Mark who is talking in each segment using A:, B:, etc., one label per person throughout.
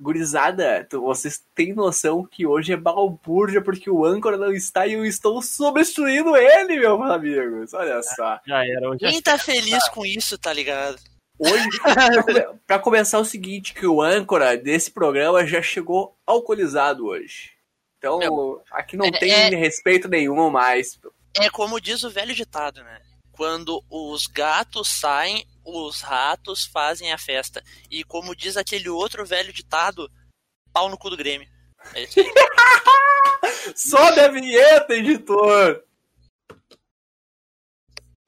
A: Gurizada, tu- vocês têm noção que hoje é balbúrdia porque o âncora não está e eu estou substituindo ele, meus amigos. Olha só.
B: Já era, hoje
C: Quem tá feliz com isso, tá ligado?
A: Hoje, pra começar é o seguinte, que o âncora desse programa já chegou alcoolizado hoje. Então,
C: Meu,
A: aqui não
C: é-
A: tem
C: é-
A: respeito nenhum mais.
C: É como diz o velho ditado, né? Quando os gatos saem, os ratos fazem a festa. E como diz aquele outro velho ditado, pau no cu do Grêmio. É isso aí.
A: Sobe a vinheta, editor!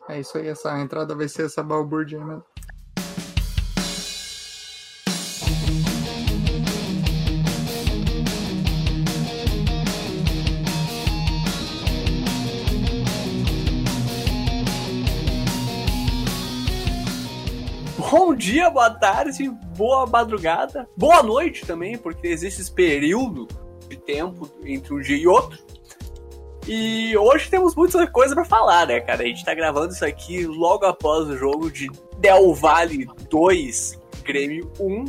D: É isso aí, essa entrada vai ser essa balbúrdia mesmo.
A: Dia, boa tarde, boa madrugada, boa noite também, porque existe esse período de tempo entre um dia e outro. E hoje temos muita coisa pra falar, né, cara? A gente tá gravando isso aqui logo após o jogo de Del Valle 2, Grêmio 1,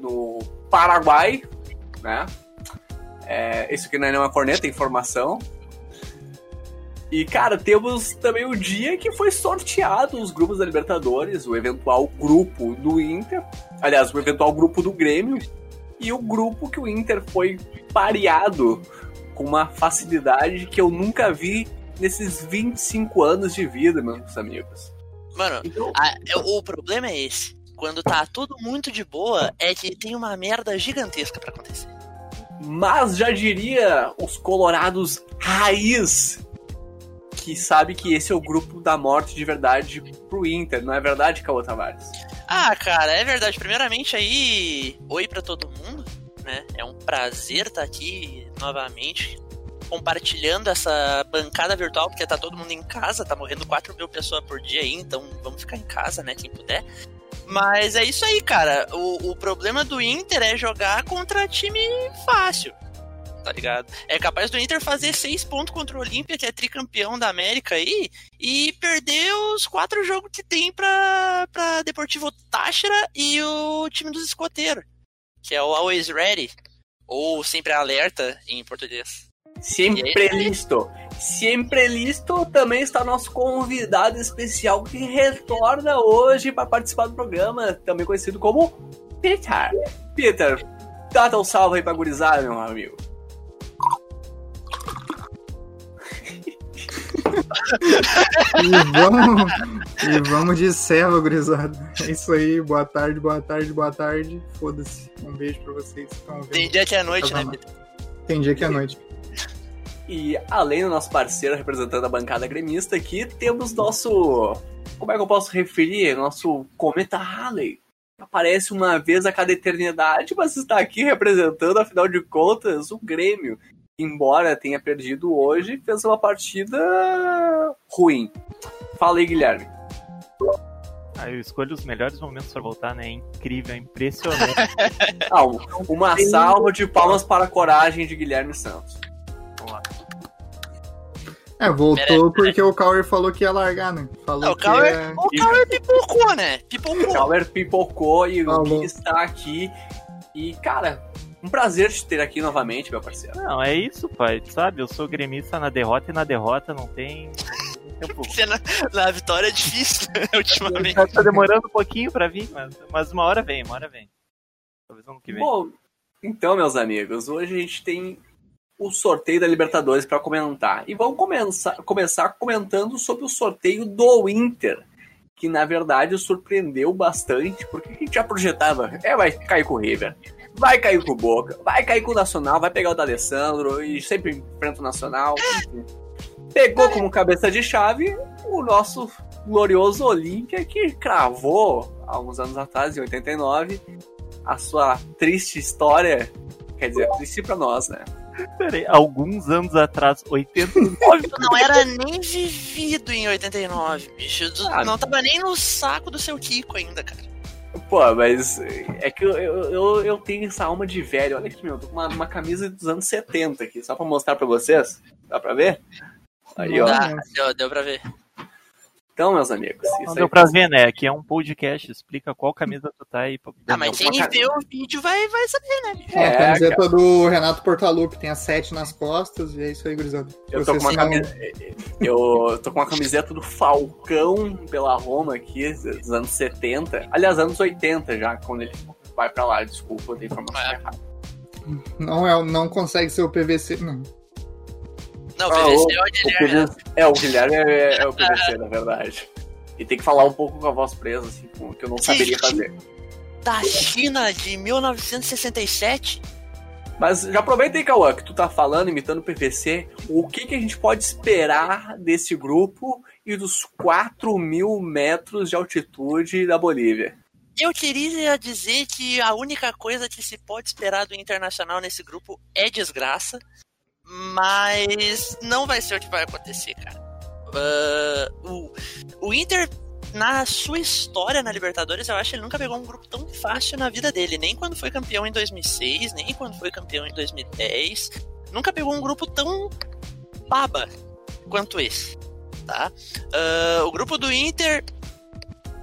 A: no Paraguai, né? É, isso aqui não é nenhuma corneta, é informação. E, cara, temos também o dia que foi sorteado os grupos da Libertadores, o eventual grupo do Inter, aliás, o eventual grupo do Grêmio, e o grupo que o Inter foi pareado com uma facilidade que eu nunca vi nesses 25 anos de vida, meus amigos.
C: Mano,
A: Então,
C: a- é- o problema é esse. Quando tá tudo muito de boa, é que tem uma merda gigantesca pra acontecer.
A: mas já diria os colorados raiz que sabe que esse é o grupo da morte de verdade pro Inter, não é verdade, Caô Tavares?
C: Ah, cara, é verdade. Primeiramente aí, oi pra todo mundo, né? É um prazer estar aqui novamente compartilhando essa bancada virtual, porque tá todo mundo em casa, tá morrendo 4 mil pessoas por dia aí, então vamos ficar em casa, né, quem puder. Mas é isso aí, cara. O, o problema do Inter é jogar contra time fácil. Tá ligado? É capaz do Inter fazer seis pontos contra o Olímpia, que é tricampeão da América aí, e perder os quatro jogos que tem pra, pra Deportivo Táchira e o time dos escoteiros, que é o Always Ready, ou Sempre Alerta em português.
A: Sempre listo. Sempre listo também está nosso convidado especial que retorna hoje para participar do programa, também conhecido como Peter. Peter, dá teu salve aí pra gurizada, meu amigo.
D: E vamos, e vamos de serva, gurizada. É isso aí, boa tarde, boa tarde, boa tarde. Foda-se. Um beijo pra vocês
C: Tem dia que é noite, né,
D: Tá.
C: Peter?
D: Tem dia que é noite.
A: E além do nosso parceiro representando a bancada gremista aqui, temos nosso. Como é que eu posso referir? Nosso Cometa Halley. Aparece uma vez a cada eternidade, mas está aqui representando, afinal de contas, o Grêmio. Embora tenha perdido hoje, fez uma partida ruim. Fala aí, Guilherme.
B: Ah, eu escolho os melhores momentos pra voltar, né? É incrível, é impressionante.
A: Ah, um- uma salva de palmas para a coragem de Guilherme Santos.
B: Vamos lá.
D: É, voltou
C: Merece,
D: porque o Cauer falou que ia largar, né? Falou
C: Não, o
D: que
C: Cauer,
D: é...
C: o Cauer pipocou, né? Pipocou.
A: Cauer pipocou e o
D: Falou.
A: Gui está aqui. E, cara, um prazer te ter aqui novamente, meu parceiro.
B: Não, é isso, pai. Sabe, eu sou gremista na derrota e na derrota não tem.
C: Porque na, na vitória é difícil, ultimamente.
B: Tá, tá demorando um pouquinho pra vir, mas, mas uma hora vem, uma hora vem. Talvez ano que vem.
A: Bom, então, meus amigos, hoje a gente tem o sorteio da Libertadores para comentar. E vamos começar, começar comentando sobre o sorteio do Inter, que na verdade surpreendeu bastante, porque a gente já projetava, é, vai cair com o River, vai cair com o Boca, vai cair com o Nacional, vai pegar o D'Alessandro e sempre enfrenta o Nacional. Pegou como cabeça de chave o nosso glorioso Olímpia, que cravou há uns anos atrás, em 89, a sua triste história. Quer dizer, triste pra nós, né?
B: Peraí, alguns anos atrás, 89.
C: Tu não era nem vivido em 89, bicho. Tu
A: Ah.
C: não tava nem no saco do seu Kiko ainda, cara.
A: Pô, mas é que eu, eu, eu, tenho essa alma de velho. Olha aqui, meu, tô com uma, uma camisa dos anos 70 aqui, só pra mostrar pra vocês. Dá pra ver? Aí, ó.
C: Dá, deu, deu pra ver.
A: Então, meus amigos,
B: Não
A: isso
B: deu
A: aí.
B: pra ver, né? Aqui é um podcast, explica qual camisa tu tá aí. pra-
C: Ah, mas quem
A: pra
C: vê o vídeo vai, vai saber, né?
D: É, a
A: É,
D: camiseta do Renato Portaluppi tem a 7 nas costas e é isso aí, gurizada.
A: Eu tô, com uma camiseta, eu tô com uma camiseta do Falcão pela Roma aqui, dos anos 70. Aliás, anos 80 já, quando ele vai pra lá. Desculpa, eu dei informação
C: É.
A: errada.
D: Não, é, não consegue ser o PVC, não.
C: Não, o
A: Ah,
C: PVC
A: o-
C: é o
A: O
C: Guilherme.
A: PVC é, o Guilherme é, é o PVC, na verdade. E tem que falar um pouco com a voz presa, assim, que eu não saberia fazer.
C: Da China de 1967.
A: Mas já aproveita aí, Cauã, que tu tá falando, imitando o PVC, o que, que a gente pode esperar desse grupo e dos 4 mil metros de altitude da Bolívia?
C: Eu queria dizer que a única coisa que se pode esperar do Internacional nesse grupo é desgraça, mas não vai ser o que vai acontecer, cara. Ah, o, o Inter, na sua história na Libertadores, eu acho que ele nunca pegou um grupo tão fácil na vida dele, nem quando foi campeão em 2006, nem quando foi campeão em 2010. Nunca pegou um grupo tão baba quanto esse, tá? Ah, o grupo do Inter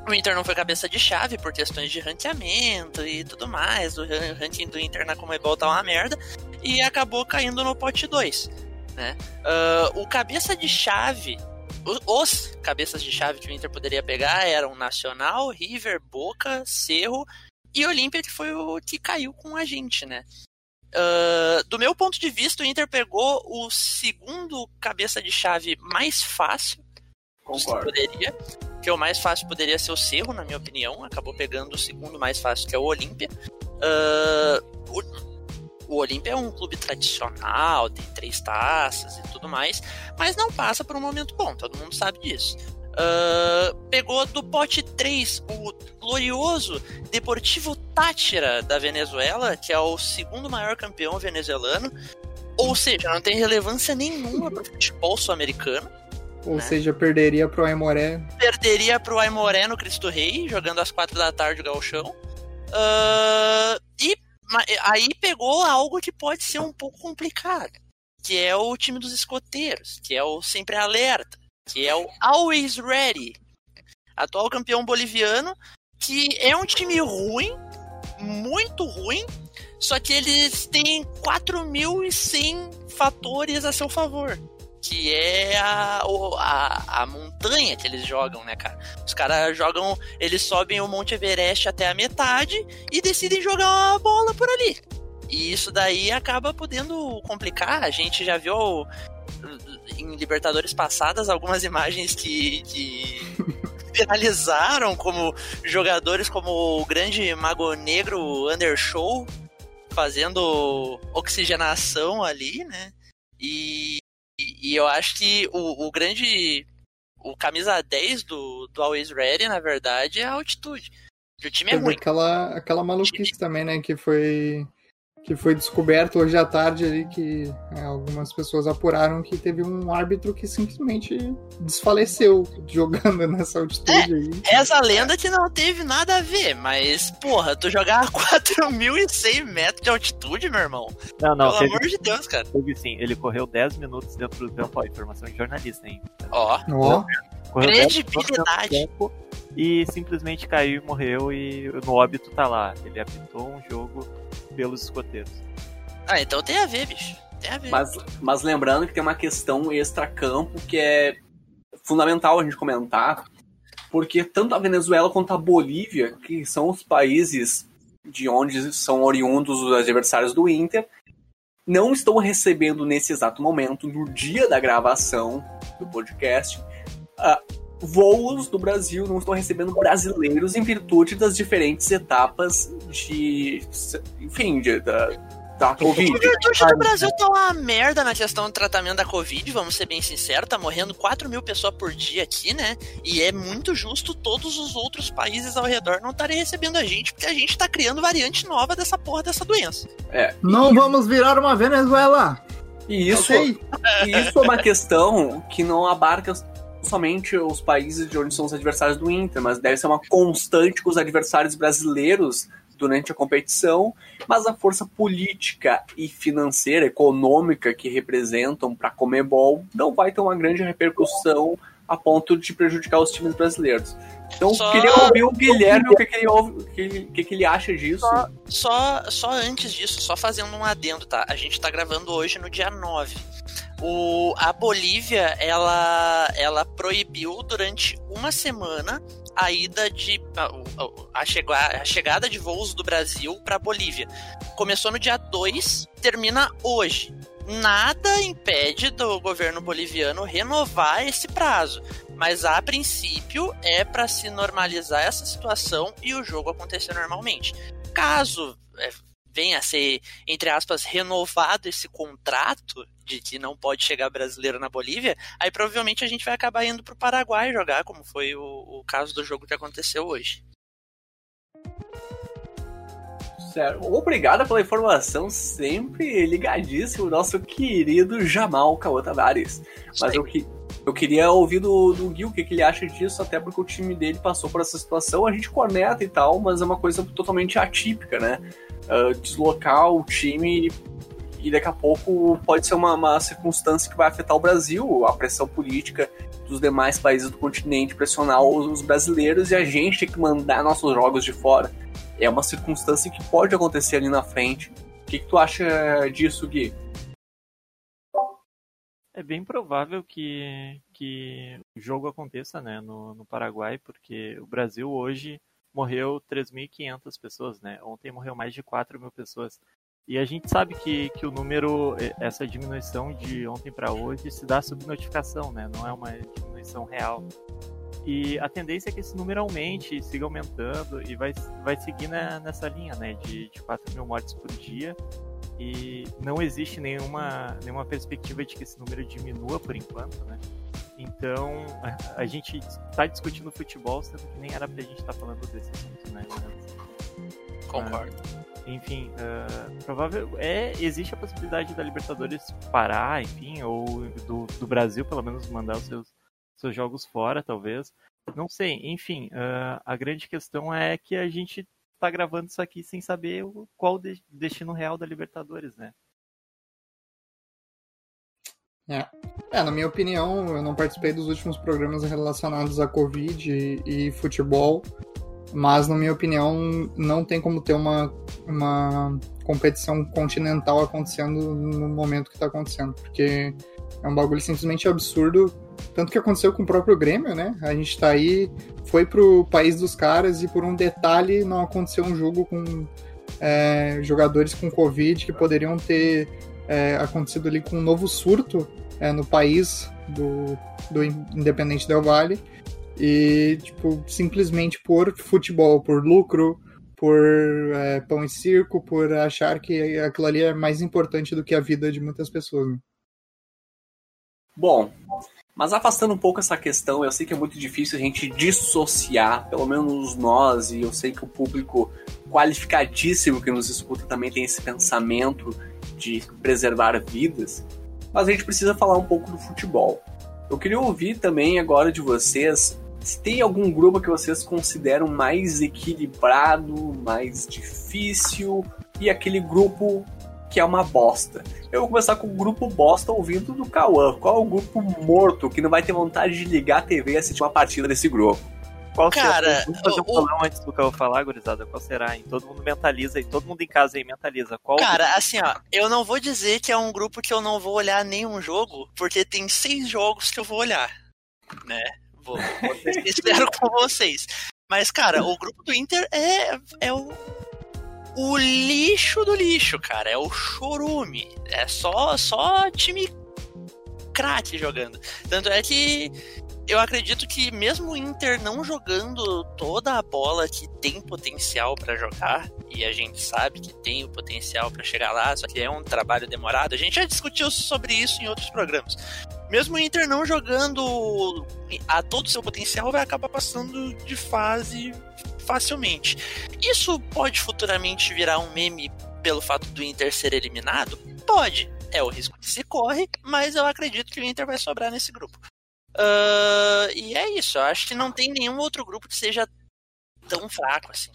C: o Inter não foi cabeça de chave por questões de ranqueamento e tudo mais. O ran- ranking do Inter na Comebol tá uma merda. E acabou caindo no pote 2. Né? Ah, o cabeça de chave. Os cabeças de chave que o Inter poderia pegar eram Nacional, River, Boca, Cerro e Olímpia, que foi o que caiu com a gente, né? Ah, do meu ponto de vista, o Inter pegou o segundo cabeça de chave mais fácil que
A: Concordo.
C: poderia. Que o mais fácil poderia ser o Cerro, na minha opinião. Acabou pegando o segundo mais fácil, que é o Olímpia. Ah, o, o Olímpia é um clube tradicional, tem três taças e tudo mais, mas não passa por um momento bom, todo mundo sabe disso. Ah, pegou do pote 3 o glorioso Deportivo Tátira da Venezuela, que é o segundo maior campeão venezuelano. Ou seja, não tem relevância nenhuma para o futebol sul-americano
D: Ou
C: Né?
D: seja, perderia pro Aimoré.
C: perderia pro Aimoré no Cristo Rei, jogando às quatro da tarde o Gauchão. Ah, e aí pegou algo que pode ser um pouco complicado, que é o time dos escoteiros, que é o Sempre Alerta, que é o Always Ready, atual campeão boliviano, que é um time ruim, muito ruim, só que eles têm 4.100 fatores a seu favor que é a, a, a montanha que eles jogam, né, cara? Os caras jogam, eles sobem o Monte Everest até a metade e decidem jogar uma bola por ali. E isso daí acaba podendo complicar. A gente já viu em Libertadores passadas algumas imagens que, que viralizaram como jogadores como o grande Mago Negro Undershow fazendo oxigenação ali, né? E, e- e eu acho que o, o grande. O camisa 10 do, do Always Ready, na verdade, é a altitude. O time é
D: Teve
C: ruim.
D: aquela, aquela maluquice também, né? Que foi, que foi descoberto hoje à tarde ali, que é, algumas pessoas apuraram que teve um árbitro que simplesmente desfaleceu jogando nessa altitude aí.
C: Reza a lenda que não teve nada a ver, mas, porra, tu jogar a 4.100 metros de altitude, meu irmão.
B: Não, não,
C: pelo
B: teve,
C: amor de Deus, cara.
B: teve sim. Ele correu 10 minutos dentro do campo. Ó, informação de jornalista, hein?
C: Ó,
D: Ó,
B: Correu 10 minutos
C: Credibilidade.
B: dentro do campo E simplesmente caiu e morreu. E no óbito tá lá. Ele apitou um jogo pelos escoteiros.
C: ah, então tem a ver, bicho. Tem a ver.
A: Mas, mas lembrando que tem uma questão extra-campo que é fundamental a gente comentar, porque tanto a Venezuela quanto a Bolívia, que são os países de onde são oriundos os adversários do Inter, não estão recebendo nesse exato momento, no dia da gravação do podcast, ah, voos do Brasil, não estão recebendo brasileiros em virtude das diferentes etapas de. Enfim, de, da, da Covid.
C: A virtude do Brasil tá uma merda na questão do tratamento da Covid, vamos ser bem sinceros. Tá morrendo 4 mil pessoas por dia aqui, né? E é muito justo todos os outros países ao redor não estarem recebendo a gente, porque a gente tá criando variante nova dessa porra dessa doença.
D: não vamos virar uma Venezuela!
A: E isso, e isso é uma questão que não abarca somente os países de onde são os adversários do Inter, mas deve ser uma constante com os adversários brasileiros durante a competição, mas a força política e financeira, econômica que representam para a Comebol não vai ter uma grande repercussão a ponto de prejudicar os times brasileiros. Então,
C: Só-
A: queria ouvir o Guilherme o que, que, ele, ouve, que, que, que ele acha disso.
C: Só, só, só antes disso, só fazendo um adendo, tá? A gente tá gravando hoje no dia 9. O, a Bolívia, ela, ela proibiu durante uma semana a ida de. a, a, chega- a chegada de voos do Brasil pra Bolívia. Começou no dia 2, termina hoje. Nada impede do governo boliviano renovar esse prazo. Mas a princípio é para se normalizar essa situação e o jogo acontecer normalmente. Caso é, venha a ser, entre aspas, renovado esse contrato de que não pode chegar brasileiro na Bolívia, aí provavelmente a gente vai acabar indo pro Paraguai jogar, como foi o, o caso do jogo que aconteceu hoje.
A: Sério. Obrigado pela informação, sempre ligadíssimo, nosso querido Jamal Cauã Tavares. Mas eu, que, eu queria ouvir do, do Gui o que, que ele acha disso, até porque o time dele passou por essa situação. A gente corneta e tal, mas é uma coisa totalmente atípica, né? Ah, deslocar o time e daqui a pouco pode ser uma, uma circunstância que vai afetar o Brasil, a pressão política dos demais países do continente, pressionar os, os brasileiros e a gente ter que mandar nossos jogos de fora. É uma circunstância que pode acontecer ali na frente. O que, que tu acha disso, Gui?
B: É bem provável que, que o jogo aconteça né, no, no Paraguai, porque o Brasil hoje morreu 3.500 pessoas, né? Ontem morreu mais de 4 mil pessoas. E a gente sabe que, que o número, essa diminuição de ontem para hoje se dá sob notificação, né? Não é uma diminuição real. E a tendência é que esse número aumente, siga aumentando e vai, vai seguir na, nessa linha, né? De, de 4 mil mortes por dia. E não existe nenhuma, nenhuma perspectiva de que esse número diminua por enquanto, né? Então, a, a gente está discutindo futebol, sendo que nem era pra gente estar falando desse assunto, né?
C: Concordo.
B: Enfim, uh, provável é existe a possibilidade da Libertadores parar, enfim, ou do, do Brasil pelo menos mandar os seus, seus jogos fora, talvez. Não sei, enfim, uh, a grande questão é que a gente tá gravando isso aqui sem saber qual o de, destino real da Libertadores, né?
D: É. é, na minha opinião, eu não participei dos últimos programas relacionados a Covid e, e futebol, mas na minha opinião não tem como ter uma, uma competição continental acontecendo no momento que está acontecendo, porque é um bagulho simplesmente absurdo, tanto que aconteceu com o próprio Grêmio, né? A gente tá aí, foi pro país dos caras e por um detalhe não aconteceu um jogo com é, jogadores com Covid que poderiam ter é, acontecido ali com um novo surto é, no país do, do Independente Del Valle e tipo simplesmente por futebol, por lucro, por é, pão e circo, por achar que aquilo ali é mais importante do que a vida de muitas pessoas. Né?
A: Bom, mas afastando um pouco essa questão, eu sei que é muito difícil a gente dissociar, pelo menos nós, e eu sei que o público qualificadíssimo que nos escuta também tem esse pensamento de preservar vidas, mas a gente precisa falar um pouco do futebol. Eu queria ouvir também agora de vocês se tem algum grupo que vocês consideram mais equilibrado, mais difícil e aquele grupo que é uma bosta. Eu vou começar com o grupo bosta ouvindo do Cauã. Qual é o grupo morto que não vai ter vontade de ligar a TV e assistir uma partida desse grupo?
B: Qual
C: Cara,
B: será? Vamos fazer um
C: o-
B: bolão antes do Cauã falar, gurizada. Qual será? Hein? Todo mundo mentaliza aí, todo mundo em casa aí mentaliza. Qual
C: Cara, assim, ó, eu não vou dizer que é um grupo que eu não vou olhar nenhum jogo, porque tem seis jogos que eu vou olhar, né? Vou, ser sincero com vocês. Mas, cara, o grupo do Inter é, é o, o lixo do lixo, cara. É o chorume. É só, só time craque jogando. Tanto é que eu acredito que mesmo o Inter não jogando toda a bola que tem potencial pra jogar, e a gente sabe que tem o potencial pra chegar lá, só que é um trabalho demorado. A gente já discutiu sobre isso em outros programas. Mesmo o Inter não jogando a todo o seu potencial, vai acabar passando de fase facilmente. Isso pode futuramente virar um meme pelo fato do Inter ser eliminado? Pode. É o risco que se corre, mas eu acredito que o Inter vai sobrar nesse grupo. Ah, e é isso, eu acho que não tem nenhum outro grupo que seja tão fraco assim.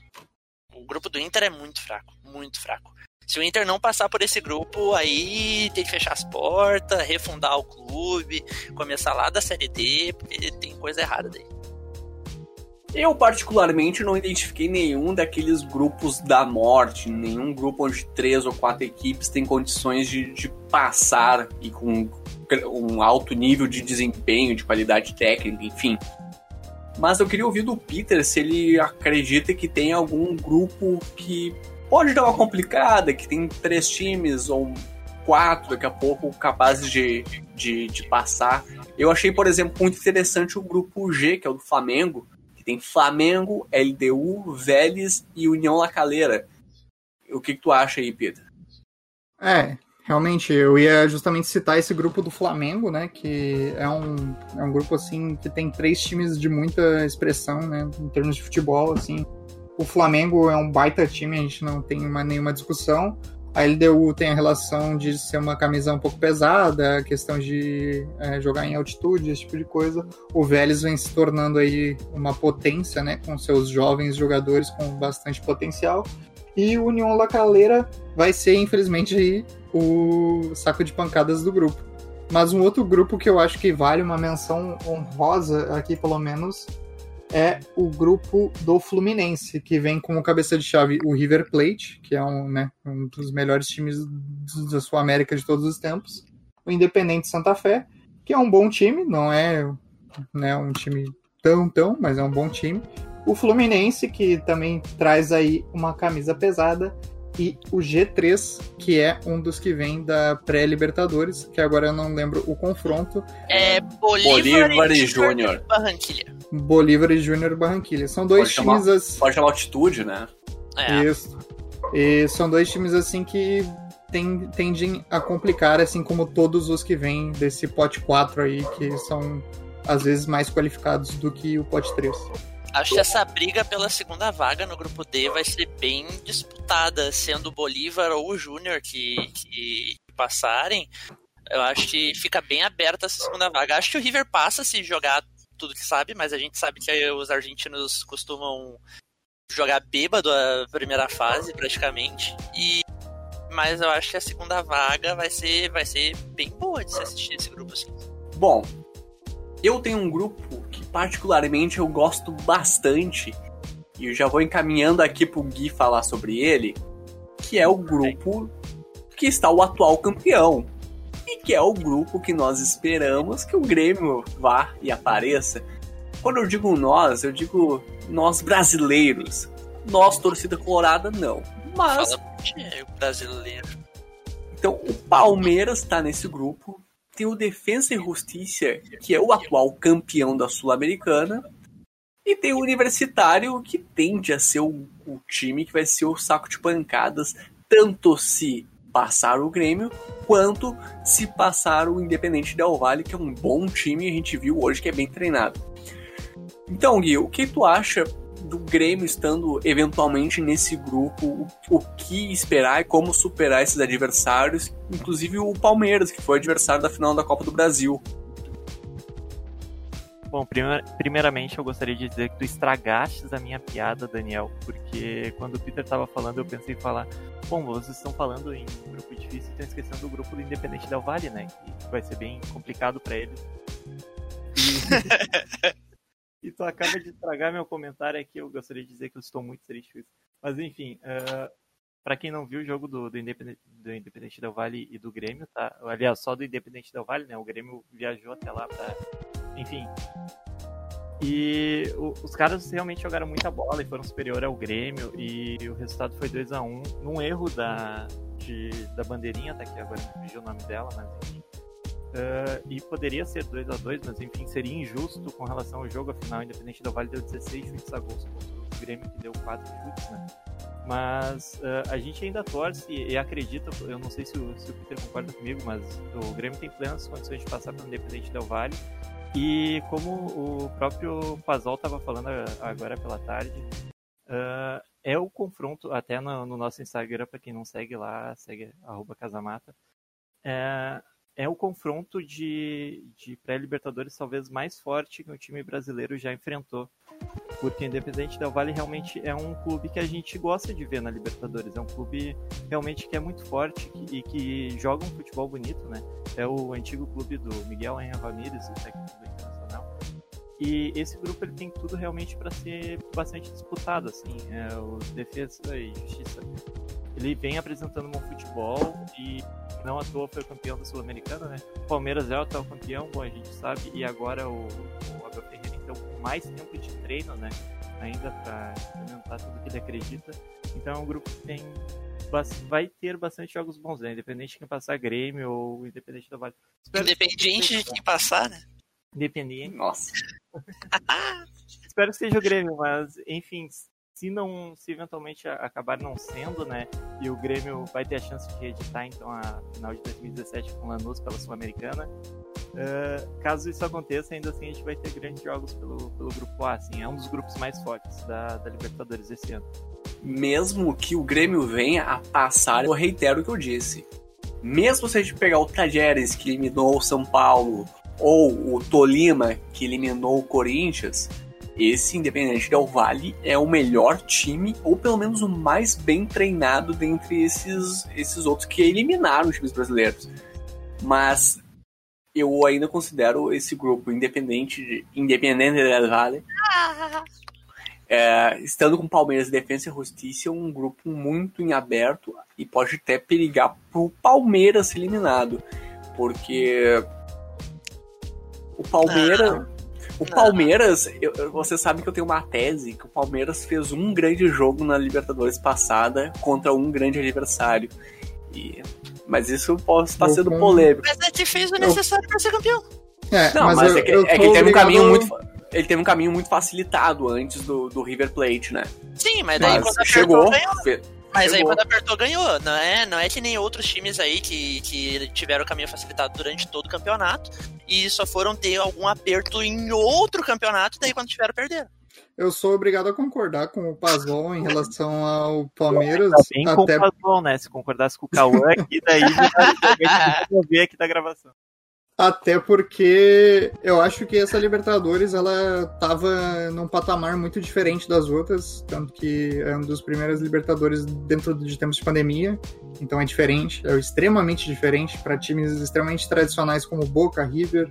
C: O grupo do Inter é muito fraco, muito fraco. Se o Inter não passar por esse grupo, aí tem que fechar as portas, refundar o clube, começar lá da Série D, porque tem coisa errada daí.
A: Eu, particularmente, não identifiquei nenhum daqueles grupos da morte, nenhum grupo onde três ou quatro equipes têm condições de, de passar e com um alto nível de desempenho, de qualidade técnica, enfim. Mas eu queria ouvir do Peter se ele acredita que tem algum grupo que pode dar uma complicada, que tem três times ou quatro daqui a pouco capazes de, de, de passar. Eu achei, por exemplo, muito interessante o grupo G, que é o do Flamengo, que tem Flamengo, LDU, Vélez e União La Calera. O que, que tu acha aí, Pedro?
D: É, realmente, eu ia justamente citar esse grupo do Flamengo, né? Que é um, é um grupo assim que tem três times de muita expressão, né? Em termos de futebol, assim. O Flamengo é um baita time, a gente não tem uma, nenhuma discussão. A LDU tem a relação de ser uma camisa um pouco pesada, a questão de é, jogar em altitude, esse tipo de coisa. O Vélez vem se tornando aí uma potência, né, com seus jovens jogadores com bastante potencial. E o União La Calera vai ser, infelizmente, o saco de pancadas do grupo. Mas um outro grupo que eu acho que vale uma menção honrosa aqui, pelo menos, é o grupo do Fluminense, que vem como cabeça de chave o River Plate, que é um, né, um dos melhores times da Sul América de todos os tempos, o Independente Santa Fé, que é um bom time, não é né, um time tão tão, mas é um bom time. O Fluminense, que também traz aí uma camisa pesada, e o G3, que é um dos que vem da pré-Libertadores, que agora eu não lembro o confronto.
C: É Bolívar, Bolívar e Júnior Barranquilha.
D: Bolívar e Júnior Barranquilha. São dois
A: pode
D: times
A: chamar,
D: assim.
A: Pode chamar altitude, né?
C: É.
D: Isso. E são dois times assim que tem, tendem a complicar, assim como todos os que vêm desse pote 4 aí, que são às vezes mais qualificados do que o pote 3.
C: Acho que essa briga pela segunda vaga no grupo D vai ser bem disputada, sendo o Bolívar ou o Júnior que, que passarem. Eu acho que fica bem aberta essa segunda vaga. Acho que o River passa se jogar tudo que sabe, mas a gente sabe que os argentinos costumam jogar bêbado a primeira fase, praticamente. E mas eu acho que a segunda vaga vai ser vai ser bem boa de se assistir esse grupo assim.
A: Bom, eu tenho um grupo particularmente eu gosto bastante e eu já vou encaminhando aqui pro Gui falar sobre ele, que é o grupo que está o atual campeão. E que é o grupo que nós esperamos que o Grêmio vá e apareça. Quando eu digo nós, eu digo nós brasileiros. Nós, torcida colorada, não. Mas.
C: Fala é brasileiro.
A: Então, o Palmeiras está nesse grupo. Tem o Defensa e Justiça, que é o atual campeão da Sul-Americana. E tem o Universitário, que tende a ser o, o time que vai ser o saco de pancadas, tanto se passar o Grêmio, quanto se passar o Independente Del Valle, que é um bom time e a gente viu hoje que é bem treinado. Então, Gui, o que tu acha do Grêmio estando eventualmente nesse grupo? O, o que esperar e como superar esses adversários, inclusive o Palmeiras, que foi adversário da final da Copa do Brasil?
B: Bom, primeir, primeiramente eu gostaria de dizer que tu estragastes a minha piada, Daniel, porque quando o Peter estava falando eu pensei em falar, bom, vocês estão falando em grupo difícil e estão esquecendo do grupo do Independente Del Vale, né, que vai ser bem complicado para eles. E... e tu acaba de estragar meu comentário aqui, eu gostaria de dizer que eu estou muito triste com isso. Mas enfim, uh, para quem não viu o jogo do, do, Independente, do Independente Del Vale e do Grêmio, tá? Aliás, só do Independente Del Vale, né? O Grêmio viajou até lá para enfim. E o, os caras realmente jogaram muita bola e foram superior ao Grêmio. E o resultado foi 2 a 1 um, num erro da, de, da bandeirinha, até que agora me fugiu o nome dela, mas enfim. Uh, e poderia ser 2 a 2 mas enfim, seria injusto com relação ao jogo. Afinal, Independente do Vale deu 16 chutes a gols contra o Grêmio, que deu 4 chutes, né? Mas uh, a gente ainda torce e acredita, eu não sei se o, se o Peter concorda comigo, mas o Grêmio tem plenas condições de passar pelo Independente Del Vale e como o próprio Pazol estava falando agora pela tarde, uh, é o confronto, até no, no nosso Instagram, para quem não segue lá, segue arroba Casamata, é, é o confronto de, de pré-Libertadores talvez mais forte que o time brasileiro já enfrentou. Porque Independente Del Vale realmente é um clube que a gente gosta de ver na Libertadores. É um clube realmente que é muito forte e que joga um futebol bonito, né? É o antigo clube do Miguel Henrique Ramírez, o técnico do Internacional. E esse grupo ele tem tudo realmente para ser bastante disputado, assim. É o Defesa e Justiça. Ele vem apresentando um bom futebol e não à toa foi campeão da Sul-Americana, né? O Palmeiras é o atual campeão, bom, a gente sabe, e agora o, o Abel Ferreira, então, com mais tempo de treino, né? Ainda para implementar tudo que ele acredita. Então é um grupo que tem vai ter bastante jogos bons, né? Independente de quem passar Grêmio ou independente da Vale.
C: Independente de quem passar, né?
B: Independente.
A: Nossa.
B: Espero que seja o Grêmio, mas enfim, se não, se eventualmente acabar não sendo, né, e o Grêmio vai ter a chance de reeditar então a final de 2017 com o Lanús pela Sul-Americana, uh, caso isso aconteça, ainda assim a gente vai ter grandes jogos pelo, pelo grupo A, assim, é um dos grupos mais fortes da, da Libertadores esse ano.
A: Mesmo que o Grêmio venha a passar, eu reitero o que eu disse. Mesmo se a gente pegar o Tajeres, que eliminou o São Paulo, ou o Tolima, que eliminou o Corinthians, esse Independente Del Vale é o melhor time, ou pelo menos o mais bem treinado dentre esses, esses outros que eliminaram os times brasileiros. Mas eu ainda considero esse grupo independente de Independente del Vale, é, estando com Palmeiras, Defesa e Justiça, um grupo muito em aberto e pode até perigar pro Palmeiras ser eliminado. Porque o Palmeiras. O Palmeiras, eu, você sabe que eu tenho uma tese que o Palmeiras fez um grande jogo na Libertadores passada contra um grande adversário. E, mas isso pode estar sendo polêmico.
C: Mas ele fez o necessário eu... para ser campeão.
A: É, não, mas, mas eu, é, que, é que ele teve um caminho muito ele teve um caminho muito facilitado antes do, do River Plate, né?
C: Sim, mas daí mas quando chegou, ganhou. Mas Chegou. aí quando apertou, ganhou. Não é, não é que nem outros times aí que, que tiveram o caminho facilitado durante todo o campeonato e só foram ter algum aperto em outro campeonato, daí quando tiveram, perderam.
D: Eu sou obrigado a concordar com o Pazol em relação ao Palmeiras. Tá
B: bem até... com o Pazol, né? Se concordasse com o Cauã aqui, daí eu ver aqui da gravação.
D: Até porque eu acho que essa Libertadores ela tava num patamar muito diferente das outras, tanto que é um dos primeiros Libertadores dentro de tempos de pandemia, então é diferente, é extremamente diferente para times extremamente tradicionais como Boca, River.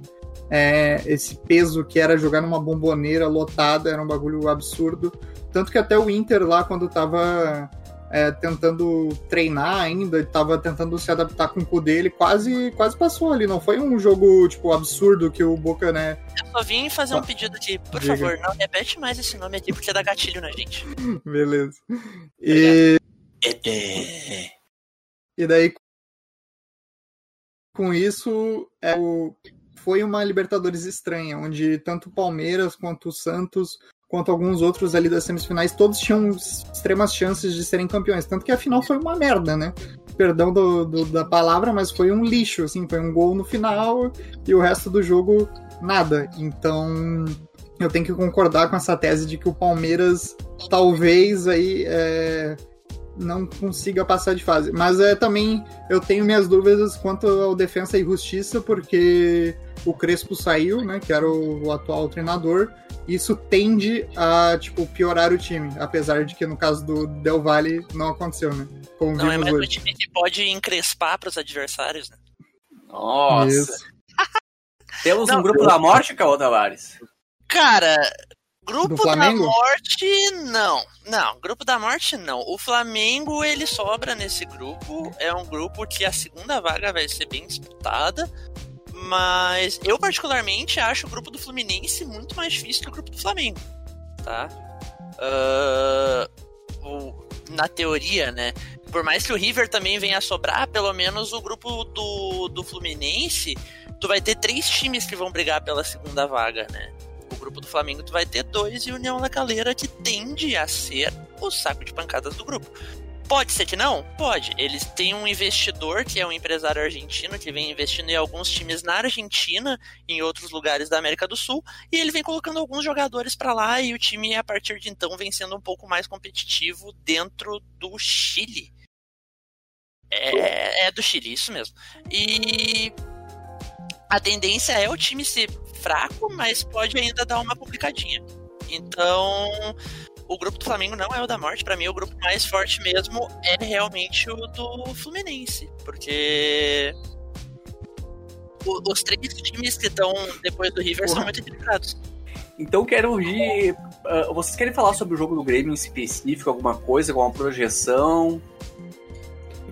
D: É, esse peso que era jogar numa bomboneira lotada era um bagulho absurdo. Tanto que até o Inter lá, quando tava é, tentando treinar ainda, estava tentando se adaptar com o cu dele, quase, quase passou ali. Não foi um jogo, tipo, absurdo que o Boca, né?
C: Eu só vim fazer um pedido aqui, por Diga. favor, não repete mais esse nome aqui, porque dá gatilho na gente.
D: Beleza. E. E daí, com isso, é, o... foi uma Libertadores estranha, onde tanto o Palmeiras quanto o Santos quanto alguns outros ali das semifinais, todos tinham extremas chances de serem campeões. Tanto que a final foi uma merda, né? Perdão do, do, da palavra, mas foi um lixo, assim, foi um gol no final e o resto do jogo nada. Então eu tenho que concordar com essa tese de que o Palmeiras talvez aí é, não consiga passar de fase. Mas é também eu tenho minhas dúvidas quanto ao defesa e justiça, porque o Crespo saiu, né? Que era o, o atual treinador isso tende a, tipo, piorar o time, apesar de que no caso do Del Valle não aconteceu, né?
C: Como não é mais hoje. um time que pode encrespar para os adversários, né?
A: Nossa! Temos não, um grupo eu... da morte, Caô Tavares?
C: Cara, grupo da morte, não. Não, grupo da morte, não. O Flamengo, ele sobra nesse grupo. É um grupo que a segunda vaga vai ser bem disputada. Mas eu, particularmente, acho o grupo do Fluminense muito mais difícil que o grupo do Flamengo. Tá? Uh, na teoria, né? Por mais que o River também venha a sobrar, pelo menos o grupo do, do Fluminense, tu vai ter três times que vão brigar pela segunda vaga, né? Grupo do Flamengo tu vai ter dois e União da Calera que tende a ser o saco de pancadas do grupo. Pode ser que não? Pode. Eles têm um investidor que é um empresário argentino que vem investindo em alguns times na Argentina em outros lugares da América do Sul e ele vem colocando alguns jogadores para lá e o time a partir de então vem sendo um pouco mais competitivo dentro do Chile. É, é do Chile, isso mesmo. E a tendência é o time ser fraco, mas pode ainda dar uma complicadinha. Então, o grupo do Flamengo não é o da morte. Para mim, o grupo mais forte mesmo é realmente o do Fluminense. Porque o, os três times que estão depois do River Porra. são muito equilibrados.
A: Então quero ouvir. Uh, vocês querem falar sobre o jogo do Grêmio em específico, alguma coisa, alguma projeção?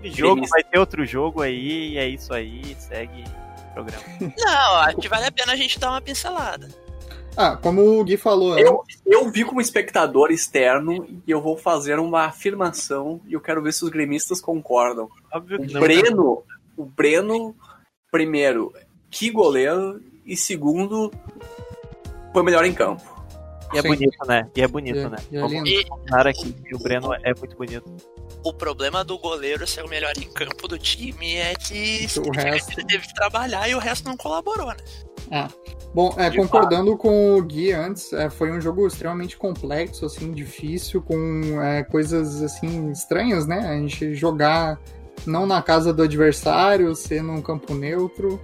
B: Jogo vai ter outro jogo aí, e é isso aí, segue programa.
C: Não, acho que vale a pena a gente dar uma pincelada.
D: Ah, como o Gui falou.
A: Eu, eu vi como espectador externo e eu vou fazer uma afirmação e eu quero ver se os gremistas concordam. Óbvio que o não, Breno, né? o Breno, primeiro, que goleiro, e segundo, foi melhor em campo.
B: E é Sim. bonito, né? E é bonito, e, né? É lindo. E, aqui, o Breno é muito bonito.
C: O problema do goleiro ser o melhor em campo do time é que o resto... ele teve que trabalhar e o resto não colaborou, né?
D: É. Bom, é, concordando fato. com o Gui antes, é, foi um jogo extremamente complexo, assim, difícil, com é, coisas assim estranhas, né? A gente jogar não na casa do adversário, ser num campo neutro.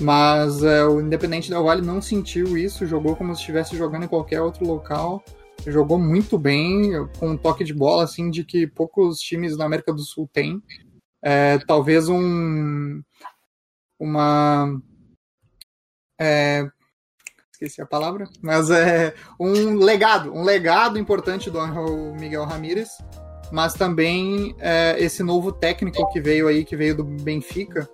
D: Mas é, o Independente Del Vale não sentiu isso, jogou como se estivesse jogando em qualquer outro local. Jogou muito bem, com um toque de bola assim de que poucos times da América do Sul têm. É, talvez um uma é, esqueci a palavra, mas é um legado, um legado importante do Miguel Ramírez, mas também é, esse novo técnico que veio aí, que veio do Benfica,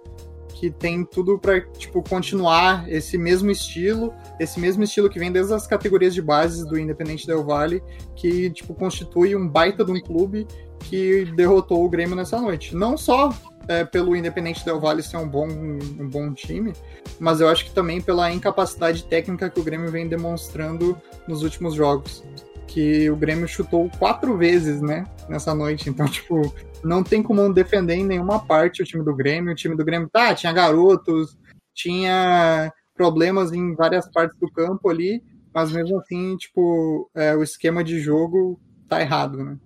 D: que tem tudo para tipo continuar esse mesmo estilo, esse mesmo estilo que vem desde as categorias de bases do Independente Del Valle, que tipo constitui um baita de um clube que derrotou o Grêmio nessa noite. Não só é, pelo Independente Del Valle ser um bom, um bom time, mas eu acho que também pela incapacidade técnica que o Grêmio vem demonstrando nos últimos jogos. Que o Grêmio chutou quatro vezes, né, nessa noite. Então, tipo, não tem como defender em nenhuma parte o time do Grêmio. O time do Grêmio, tá, tinha garotos, tinha problemas em várias partes do campo ali, mas mesmo assim, tipo, é, o esquema de jogo tá errado, né?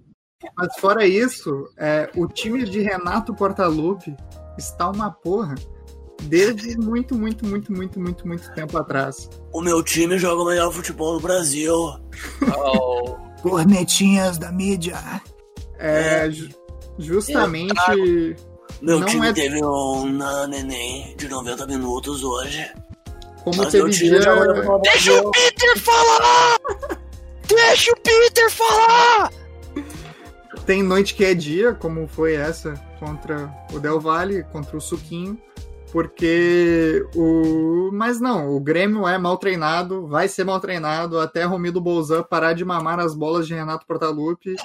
D: Mas fora isso, é, o time de Renato Portaluppi está uma porra desde muito, muito, muito, muito, muito, muito tempo atrás.
A: O meu time joga o melhor futebol do Brasil.
D: Oh. Cornetinhas da mídia. É, justamente.
A: Meu time é... teve um neném de 90 minutos hoje.
D: Como Mas teve dia...
C: Deixa o Peter falar! Deixa o Peter falar!
D: Tem noite que é dia, como foi essa contra o Del Valle, contra o Suquinho. Porque o. Mas não, o Grêmio é mal treinado, vai ser mal treinado até Romildo Bolzan parar de mamar as bolas de Renato Portaluppi.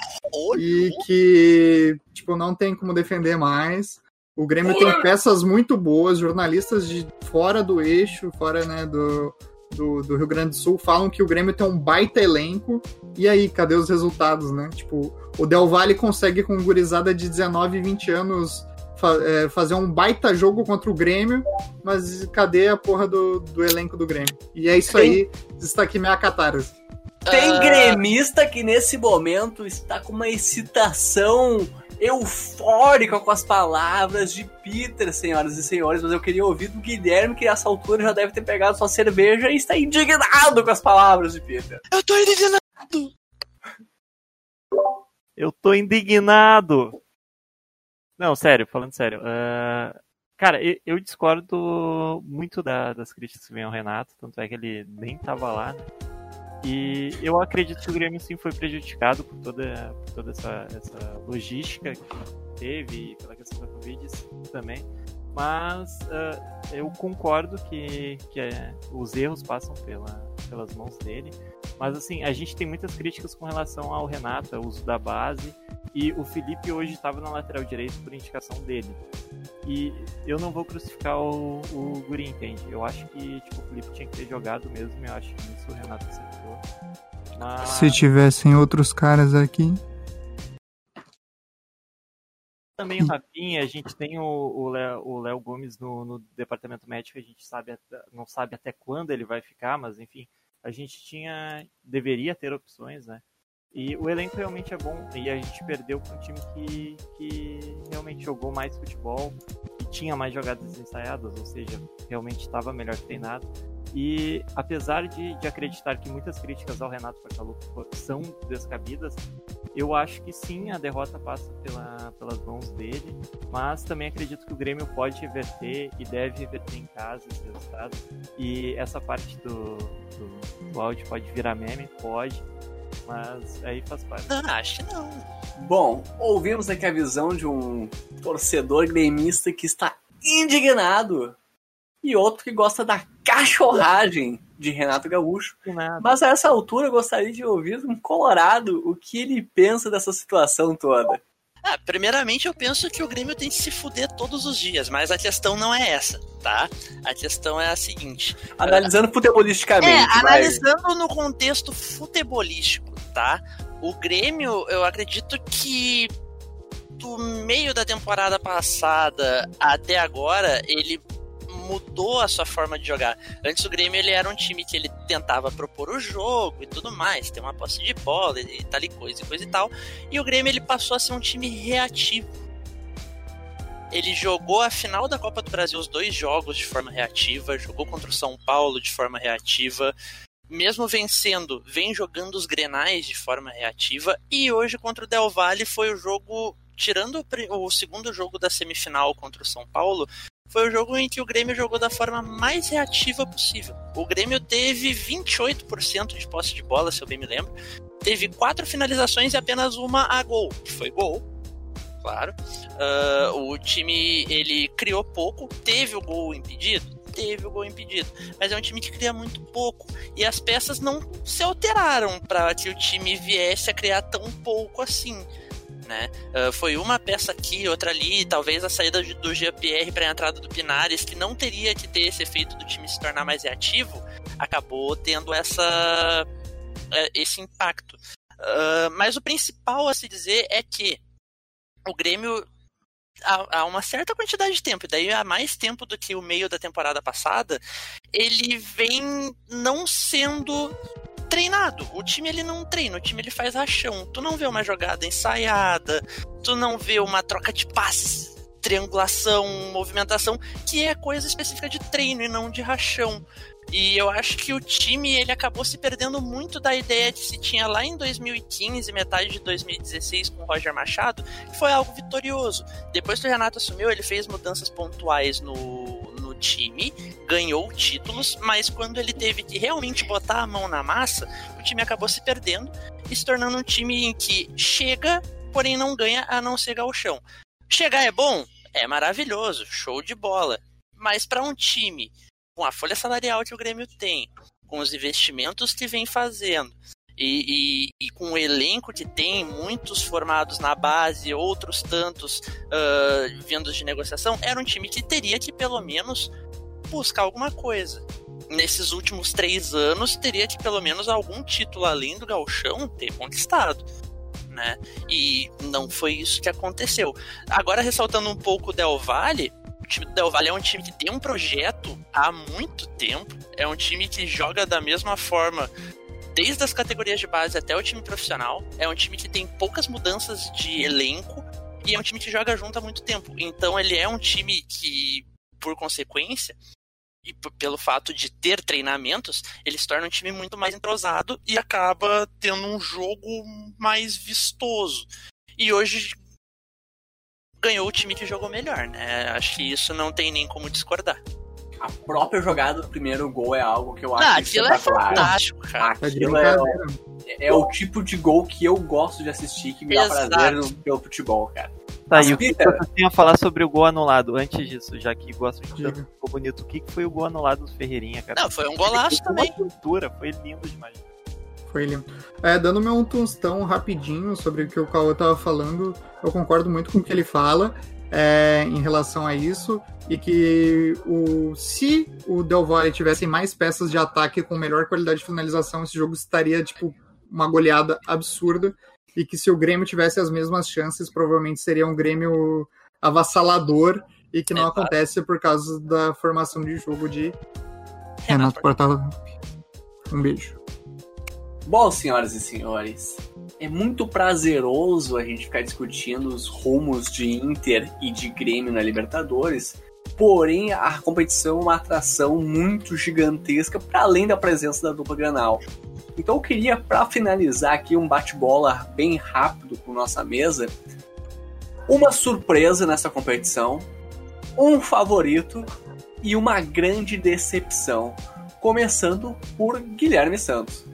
D: E que, tipo, não tem como defender mais. O Grêmio tem peças muito boas, jornalistas de fora do eixo, fora né, do, do, do, Rio Grande do Sul falam que o Grêmio tem um baita elenco. E aí, cadê os resultados, né? Tipo, o Del Valle consegue com gurizada de 19 e 20 anos fa é, fazer um baita jogo contra o Grêmio, mas cadê a porra do, do elenco do Grêmio? E é isso tem... aí, está aqui minha catarse.
A: Tem uh... gremista que nesse momento está com uma excitação eufórica com as palavras de Peter, senhoras e senhores, mas eu queria ouvir do Guilherme, que nessa altura já deve ter pegado sua cerveja e está indignado com as palavras de Peter.
C: Eu tô indignado!
B: Eu tô indignado! Não, sério, falando sério. Uh, cara, eu, eu, discordo muito da, das críticas que vem ao Renato, tanto é que ele nem tava lá, né? E eu acredito que o Grêmio sim foi prejudicado por toda, por toda essa, essa logística que teve, pela questão da Covid também. Mas uh, eu concordo que, que é, os erros passam pela, pelas mãos dele. Mas assim, a gente tem muitas críticas com relação ao Renato, ao uso da base. E o Felipe hoje estava na lateral direita por indicação dele. E eu não vou crucificar o, o Guri, entende? Eu acho que tipo, o Felipe tinha que ter jogado mesmo. Eu acho que isso o Renato acertou.
D: Mas... Se tivessem outros caras aqui.
B: Também o Rafinha, a gente tem o Léo, Gomes no, no, departamento médico, a gente sabe, não sabe até quando ele vai ficar, mas enfim, a gente tinha, deveria ter opções, né? E o elenco realmente é bom. E a gente perdeu para um time que, que realmente jogou mais futebol. E tinha mais jogadas ensaiadas, ou seja, realmente estava melhor treinado. E apesar de, de, acreditar que muitas críticas ao Renato Portaluppi são descabidas, eu acho que sim, a derrota passa pela, pelas mãos dele, mas também acredito que o Grêmio pode reverter e deve reverter em casa esse resultado. E essa parte do, do, do áudio pode virar meme? Pode, mas aí faz parte.
C: Não, acho que não.
A: Bom, ouvimos aqui a visão de um torcedor gremista que está indignado e outro que gosta da cachorragem de Renato Gaúcho. Mas a essa altura eu gostaria de ouvir um colorado o que ele pensa dessa situação toda.
C: Ah, primeiramente eu penso que o Grêmio tem que se fuder todos os dias, mas a questão não é essa, tá? A questão é a seguinte.
A: Analisando uh, futebolisticamente. É,
C: analisando no contexto futebolístico, tá? O Grêmio, eu acredito que do meio da temporada passada até agora, ele mudou a sua forma de jogar. Antes o Grêmio ele era um time que ele tentava propor o jogo e tudo mais, ter uma posse de bola e tal e coisa e coisa e tal. E o Grêmio ele passou a ser um time reativo. Ele jogou a final da Copa do Brasil os dois jogos de forma reativa, jogou contra o São Paulo de forma reativa, mesmo vencendo, vem jogando os Grenais de forma reativa e hoje contra o Del Valle foi o jogo tirando o segundo jogo da semifinal contra o São Paulo, foi o jogo em que o Grêmio jogou da forma mais reativa possível. O Grêmio teve 28% de posse de bola, se eu bem me lembro. Teve quatro finalizações e apenas uma a gol, que foi gol, claro. Uh, o time ele criou pouco, teve o gol impedido, teve o gol impedido, mas é um time que cria muito pouco e as peças não se alteraram para que o time viesse a criar tão pouco assim né? Uh, foi uma peça aqui, outra ali, talvez a saída do GPR para a entrada do Pinares, que não teria que ter esse efeito do time se tornar mais reativo, acabou tendo essa, uh, esse impacto. Uh, mas o principal a se dizer é que o Grêmio há, uma certa quantidade de tempo, e daí há mais tempo do que o meio da temporada passada, ele vem não sendo treinado. O time ele não treina, o time ele faz rachão. Tu não vê uma jogada ensaiada, tu não vê uma troca de passes, triangulação, movimentação, que é coisa específica de treino e não de rachão. E eu acho que o time ele acabou se perdendo muito da ideia que se tinha lá em 2015, metade de 2016 com o Roger Machado, que foi algo vitorioso. Depois que o Renato assumiu, ele fez mudanças pontuais no, time, ganhou títulos, mas quando ele teve que realmente botar a mão na massa, o time acabou se perdendo e se tornando um time em que chega, porém não ganha a não ser chão. Chegar é bom? É maravilhoso, show de bola. Mas para um time com a folha salarial que o Grêmio tem, com os investimentos que vem fazendo, e, e, e, com o elenco que tem, muitos formados na base, outros tantos uh, vindos de negociação, era um time que teria que pelo menos buscar alguma coisa. Nesses últimos três anos, teria que pelo menos algum título além do Galchão ter conquistado. Né? E não foi isso que aconteceu. Agora, ressaltando um pouco o Del Valle, time do Del Valle é um time que tem um projeto há muito tempo, é um time que joga da mesma forma desde as categorias de base até o time profissional. É um time que tem poucas mudanças de elenco e é um time que joga junto há muito tempo. Então ele é um time que, por consequência, e pelo fato de ter treinamentos, ele se torna um time muito mais entrosado e acaba tendo um jogo mais vistoso. E hoje ganhou o time que jogou melhor, né? Acho que isso não tem nem como discordar
A: a própria jogada do primeiro gol é algo que eu acho
C: ah, aquilo é fantástico, cara.
A: Aquilo é, é, o tipo de gol que eu gosto de assistir, que me dá Exato. prazer no, pelo futebol, cara.
B: Tá, e o que você tem a falar sobre o gol anulado? Antes disso, já que gosto de tanto, ficou bonito. O que foi o gol anulado do Ferreirinha, cara?
C: Não, foi um golaço também.
B: Uma cultura, foi lindo demais.
D: Foi lindo. É, dando meu um tostão rapidinho sobre o que o Cauã tava falando, eu concordo muito com o que ele fala é, em relação a isso e que o, se o Del Valle tivesse mais peças de ataque com melhor qualidade de finalização, esse jogo estaria tipo uma goleada absurda e que se o Grêmio tivesse as mesmas chances, provavelmente seria um Grêmio avassalador e que não é, acontece por causa da formação de jogo de Renato Portaluppi. Um beijo.
A: Bom, senhoras e senhores, é muito prazeroso a gente ficar discutindo os rumos de Inter e de Grêmio na Libertadores. Porém, a competição é uma atração muito gigantesca para além da presença da dupla Granal. Então eu queria, para finalizar aqui, um bate-bola bem rápido com nossa mesa. Uma surpresa nessa competição, um favorito e uma grande decepção. Começando por Guilherme Santos.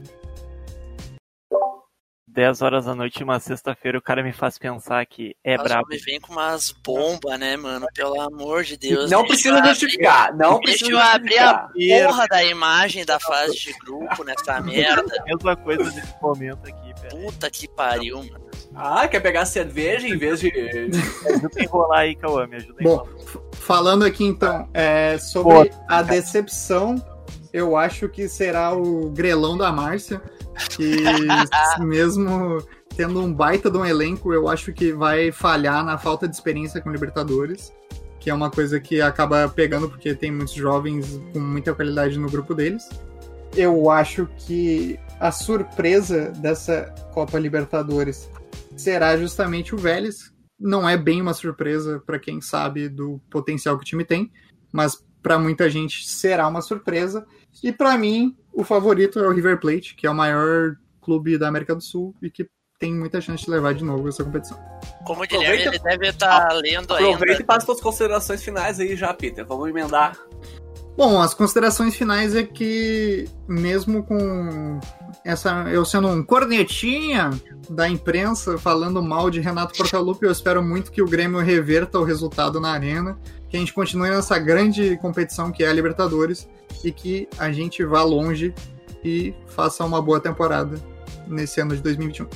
B: 10 horas da noite, uma sexta-feira, o cara me faz pensar que é
C: Mas
B: brabo.
C: me vem com umas bombas, né, mano? Pelo amor de Deus.
A: não
C: deixa
A: precisa
C: eu abrir-
A: justificar, não
C: Deixa
A: precisa
C: eu abrir a
A: justificar.
C: porra da imagem da fase de grupo nessa merda.
B: Mesma coisa nesse momento aqui, pera.
C: Puta que pariu, mano.
A: Ah, quer pegar cerveja em vez de.
B: Ajuda a enrolar aí, Cauã, me ajuda a
D: Bom,
B: enrolar.
D: falando aqui então, é, sobre
B: Pô,
D: a decepção, eu acho que será o grelão da Márcia, que mesmo tendo um baita de um elenco, eu acho que vai falhar na falta de experiência com Libertadores, que é uma coisa que acaba pegando porque tem muitos jovens com muita qualidade no grupo deles. Eu acho que a surpresa dessa Copa Libertadores será justamente o Vélez, não é bem uma surpresa para quem sabe do potencial que o time tem, mas para muita gente será uma surpresa. E para mim, o favorito é o River Plate, que é o maior clube da América do Sul e que tem muita chance de levar de novo essa competição.
C: Como o Guilherme,
A: Aproveita-
C: ele deve estar lendo
A: Aproveita
C: ainda.
A: e passa suas considerações finais aí já, Peter. Vamos emendar.
D: Bom, as considerações finais é que, mesmo com essa eu sendo um cornetinha da imprensa falando mal de Renato Portaluppi, eu espero muito que o Grêmio reverta o resultado na arena, que a gente continue nessa grande competição que é a Libertadores e que a gente vá longe e faça uma boa temporada nesse ano de 2021.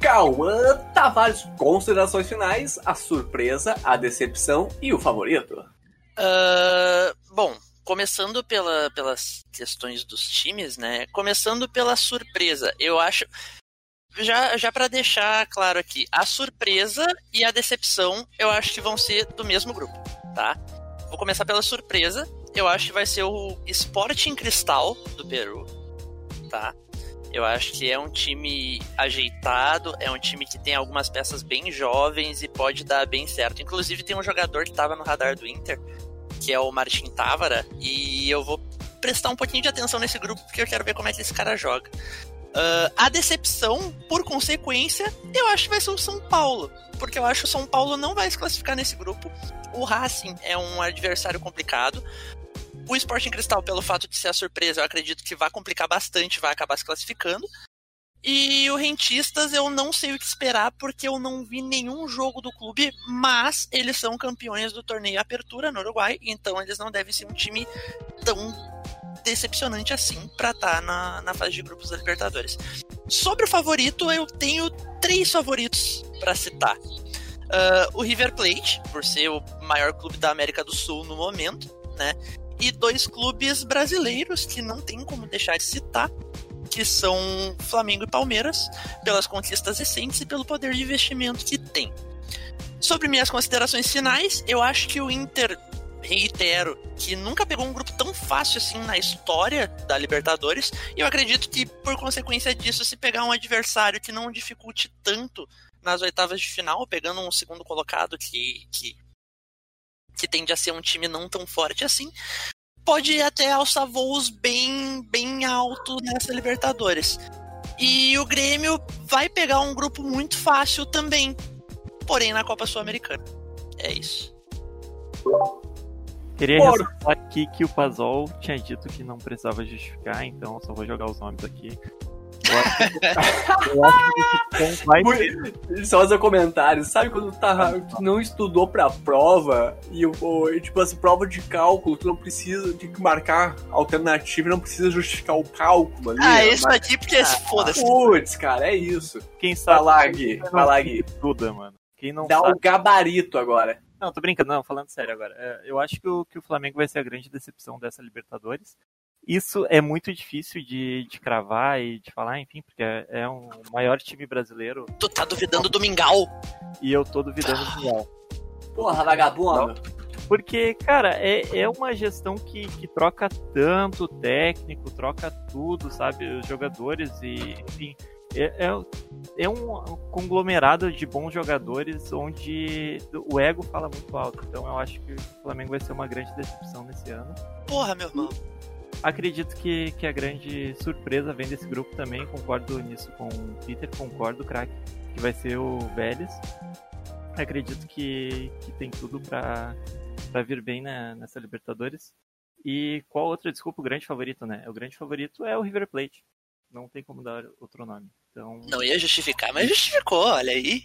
A: Cauã Tavares, considerações finais, a surpresa, a decepção e o favorito.
C: Ah, bom, começando pela, pelas questões dos times, né? Começando pela surpresa, eu acho. Já, já para deixar claro aqui, a surpresa e a decepção eu acho que vão ser do mesmo grupo, tá? Vou começar pela surpresa. Eu acho que vai ser o Sporting Cristal do Peru, tá? Eu acho que é um time ajeitado, é um time que tem algumas peças bem jovens e pode dar bem certo. Inclusive tem um jogador que estava no radar do Inter, que é o Martin Távara, e eu vou prestar um pouquinho de atenção nesse grupo porque eu quero ver como é que esse cara joga. Ah, a decepção, por consequência, eu acho que vai ser o São Paulo, porque eu acho que o São Paulo não vai se classificar nesse grupo. O Racing é um adversário complicado. O Sporting Cristal, pelo fato de ser a surpresa, eu acredito que vai complicar bastante, vai acabar se classificando. E o Rentistas eu não sei o que esperar porque eu não vi nenhum jogo do clube, mas eles são campeões do torneio Apertura no Uruguai, então eles não devem ser um time tão decepcionante assim pra estar na, na fase de grupos da Libertadores. Sobre o favorito, eu tenho três favoritos pra citar. Ah, o River Plate, por ser o maior clube da América do Sul no momento, né? E dois clubes brasileiros que não tem como deixar de citar, que são Flamengo e Palmeiras, pelas conquistas recentes e pelo poder de investimento que tem. Sobre minhas considerações finais, eu acho que o Inter, reitero, que nunca pegou um grupo tão fácil assim na história da Libertadores, e eu acredito que, por consequência disso, se pegar um adversário que não dificulte tanto nas oitavas de final, pegando um segundo colocado que, que, que tende a ser um time não tão forte assim, pode até alçar voos bem, bem alto nessa Libertadores. E o Grêmio vai pegar um grupo muito fácil também, porém na Copa Sul-Americana. É isso.
B: Queria
A: Por-
B: ressaltar aqui que o Pazol tinha dito que não precisava justificar, então só vou jogar os nomes aqui. Eu acho que, vai
A: Muito- Só fazer um comentário. Sabe quando tá, tu não estudou pra prova e, o- o- e, tipo assim, prova de cálculo, tu não precisa de marcar alternativa e não precisa justificar o cálculo ali.
C: Ah,
A: né?
C: isso aqui porque foda-se.
A: Putz, cara, é isso.
B: Quem sabe
A: lá, Gui.
B: estuda, mano. Quem não
A: Dá
B: sabe.
A: o gabarito agora.
B: Não, tô brincando, não, falando sério agora. É, Eu acho que o, que o Flamengo vai ser a grande decepção dessa Libertadores. Isso é muito difícil de, de cravar e de falar, enfim, porque é, é um maior time brasileiro
C: Tu tá duvidando do Mingau?
B: e eu tô duvidando do Real.
A: Porra, vagabundo.
B: Porque, cara, é, é uma gestão que, que troca tanto técnico, troca tudo, sabe? Os jogadores e, enfim. é, é, é um conglomerado de bons jogadores onde o ego fala muito alto. Então eu acho que o Flamengo vai ser uma grande decepção nesse ano.
C: Porra, meu irmão.
B: Acredito que, que a grande surpresa vem desse grupo também. Concordo nisso com o Peter, concordo, craque, que vai ser o Vélez. Acredito que, que tem tudo para vir bem na, nessa Libertadores. E qual outra, desculpa, o grande favorito, né? O grande favorito é o River Plate. Não tem como dar outro nome. Então...
C: Não ia justificar, mas justificou, olha aí.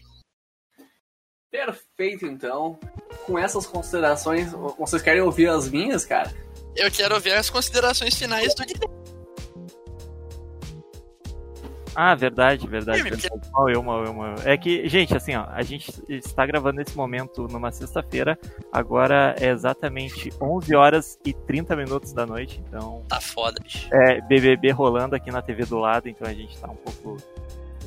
A: Perfeito, então. Com essas considerações, vocês querem ouvir as minhas, cara?
C: Eu quero ouvir as considerações finais do
B: Ah, verdade, verdade. verdade. Mal eu, mal eu, mal eu. É que, gente, assim, ó, a gente está gravando nesse momento numa sexta-feira. Agora é exatamente 11 horas e 30 minutos da noite, então.
C: Tá foda, bicho.
B: É, BBB rolando aqui na TV do lado, então a gente tá um pouco.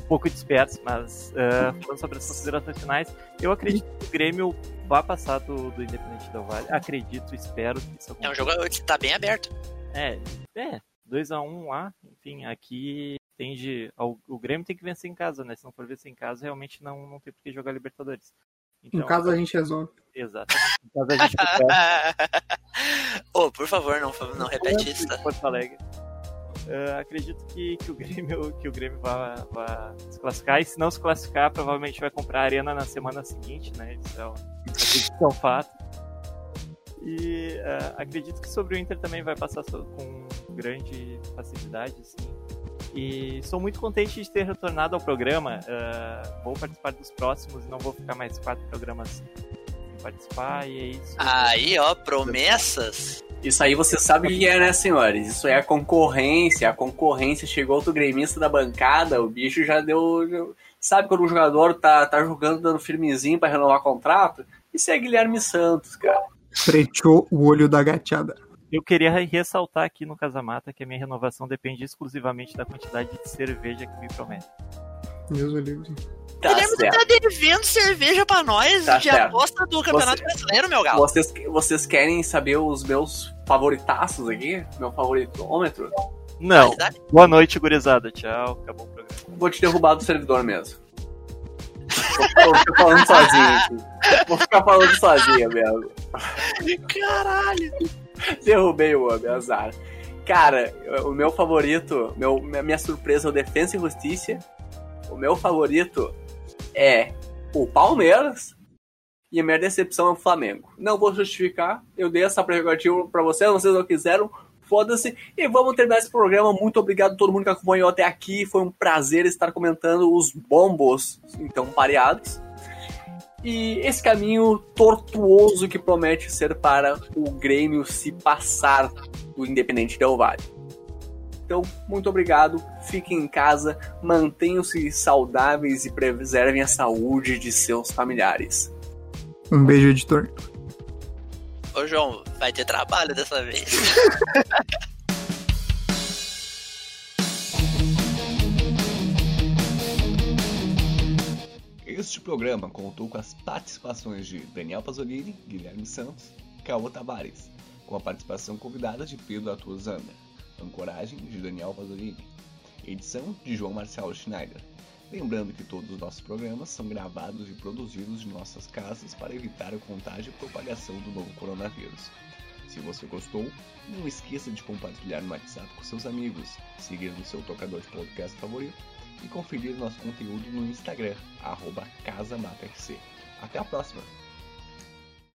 B: Um pouco disperso, mas uh, falando sobre as considerações finais, eu acredito que o Grêmio vai passar do, do Independente Del Vale. Acredito, espero que isso
C: aconteça. É um jogo que tá bem aberto.
B: É, é. 2x1 lá, enfim, aqui tende. Ao, o Grêmio tem que vencer em casa, né? Se não for vencer em casa, realmente não, não tem por que jogar Libertadores.
D: Então, em casa a gente resolve.
B: Exatamente. Em casa a gente
C: Ô, oh, por favor, não, não repete isso, tá?
B: Porto Alegre. Uh, acredito que, que, o Grêmio, que o Grêmio vai, vai se classificar. E se não se classificar, provavelmente vai comprar a arena na semana seguinte, né? Isso é um, é um fato. E uh, acredito que sobre o Inter também vai passar com grande facilidade, assim. E sou muito contente de ter retornado ao programa. Uh, vou participar dos próximos não vou ficar mais quatro programas sem participar. E é isso.
C: Aí, ó, promessas.
A: Isso aí você sabe o que é, né, senhores? Isso é a concorrência. A concorrência chegou outro gremista da bancada, o bicho já deu. Sabe quando o jogador tá, tá jogando dando firmezinho para renovar contrato? Isso é Guilherme Santos, cara.
D: Preteou o olho da gateada.
B: Eu queria ressaltar aqui no Casamata que a minha renovação depende exclusivamente da quantidade de cerveja que me promete.
D: Deus o livre.
C: Tá Guilherme tá devendo cerveja pra nós tá de certo. aposta do Campeonato Você, Brasileiro, meu galo.
A: Vocês, vocês querem saber os meus favoritaços aqui? Meu favoritômetro?
B: Não. Boa noite, gurizada. Tchau. Acabou o programa.
A: Vou te derrubar do servidor mesmo. Vou ficar falando sozinho aqui. Vou ficar falando sozinho mesmo.
C: Caralho.
A: Derrubei o homem, azar. Cara, o meu favorito, meu, minha surpresa é o Defensa e Justiça. O meu favorito é o Palmeiras. E a minha decepção é o Flamengo. Não vou justificar, eu dei essa prerrogativa pra vocês, vocês não quiseram, foda-se. E vamos terminar esse programa. Muito obrigado a todo mundo que acompanhou até aqui. Foi um prazer estar comentando os bombos, então, pareados e esse caminho tortuoso que promete ser para o Grêmio se passar do Independente Del Vale. Então, muito obrigado, fiquem em casa, mantenham-se saudáveis e preservem a saúde de seus familiares.
D: Um beijo, editor.
C: Ô, João, vai ter trabalho dessa vez.
E: Este programa contou com as participações de Daniel Pasolini, Guilherme Santos e Caô Tavares, com a participação convidada de Pedro Arthur Zander, ancoragem de Daniel Pasolini, edição de João Marcelo Schneider. Lembrando que todos os nossos programas são gravados e produzidos em nossas casas para evitar o contágio e propagação do novo coronavírus. Se você gostou, não esqueça de compartilhar no WhatsApp com seus amigos, seguir no seu tocador de podcast favorito e conferir nosso conteúdo no Instagram, arroba. Até a próxima!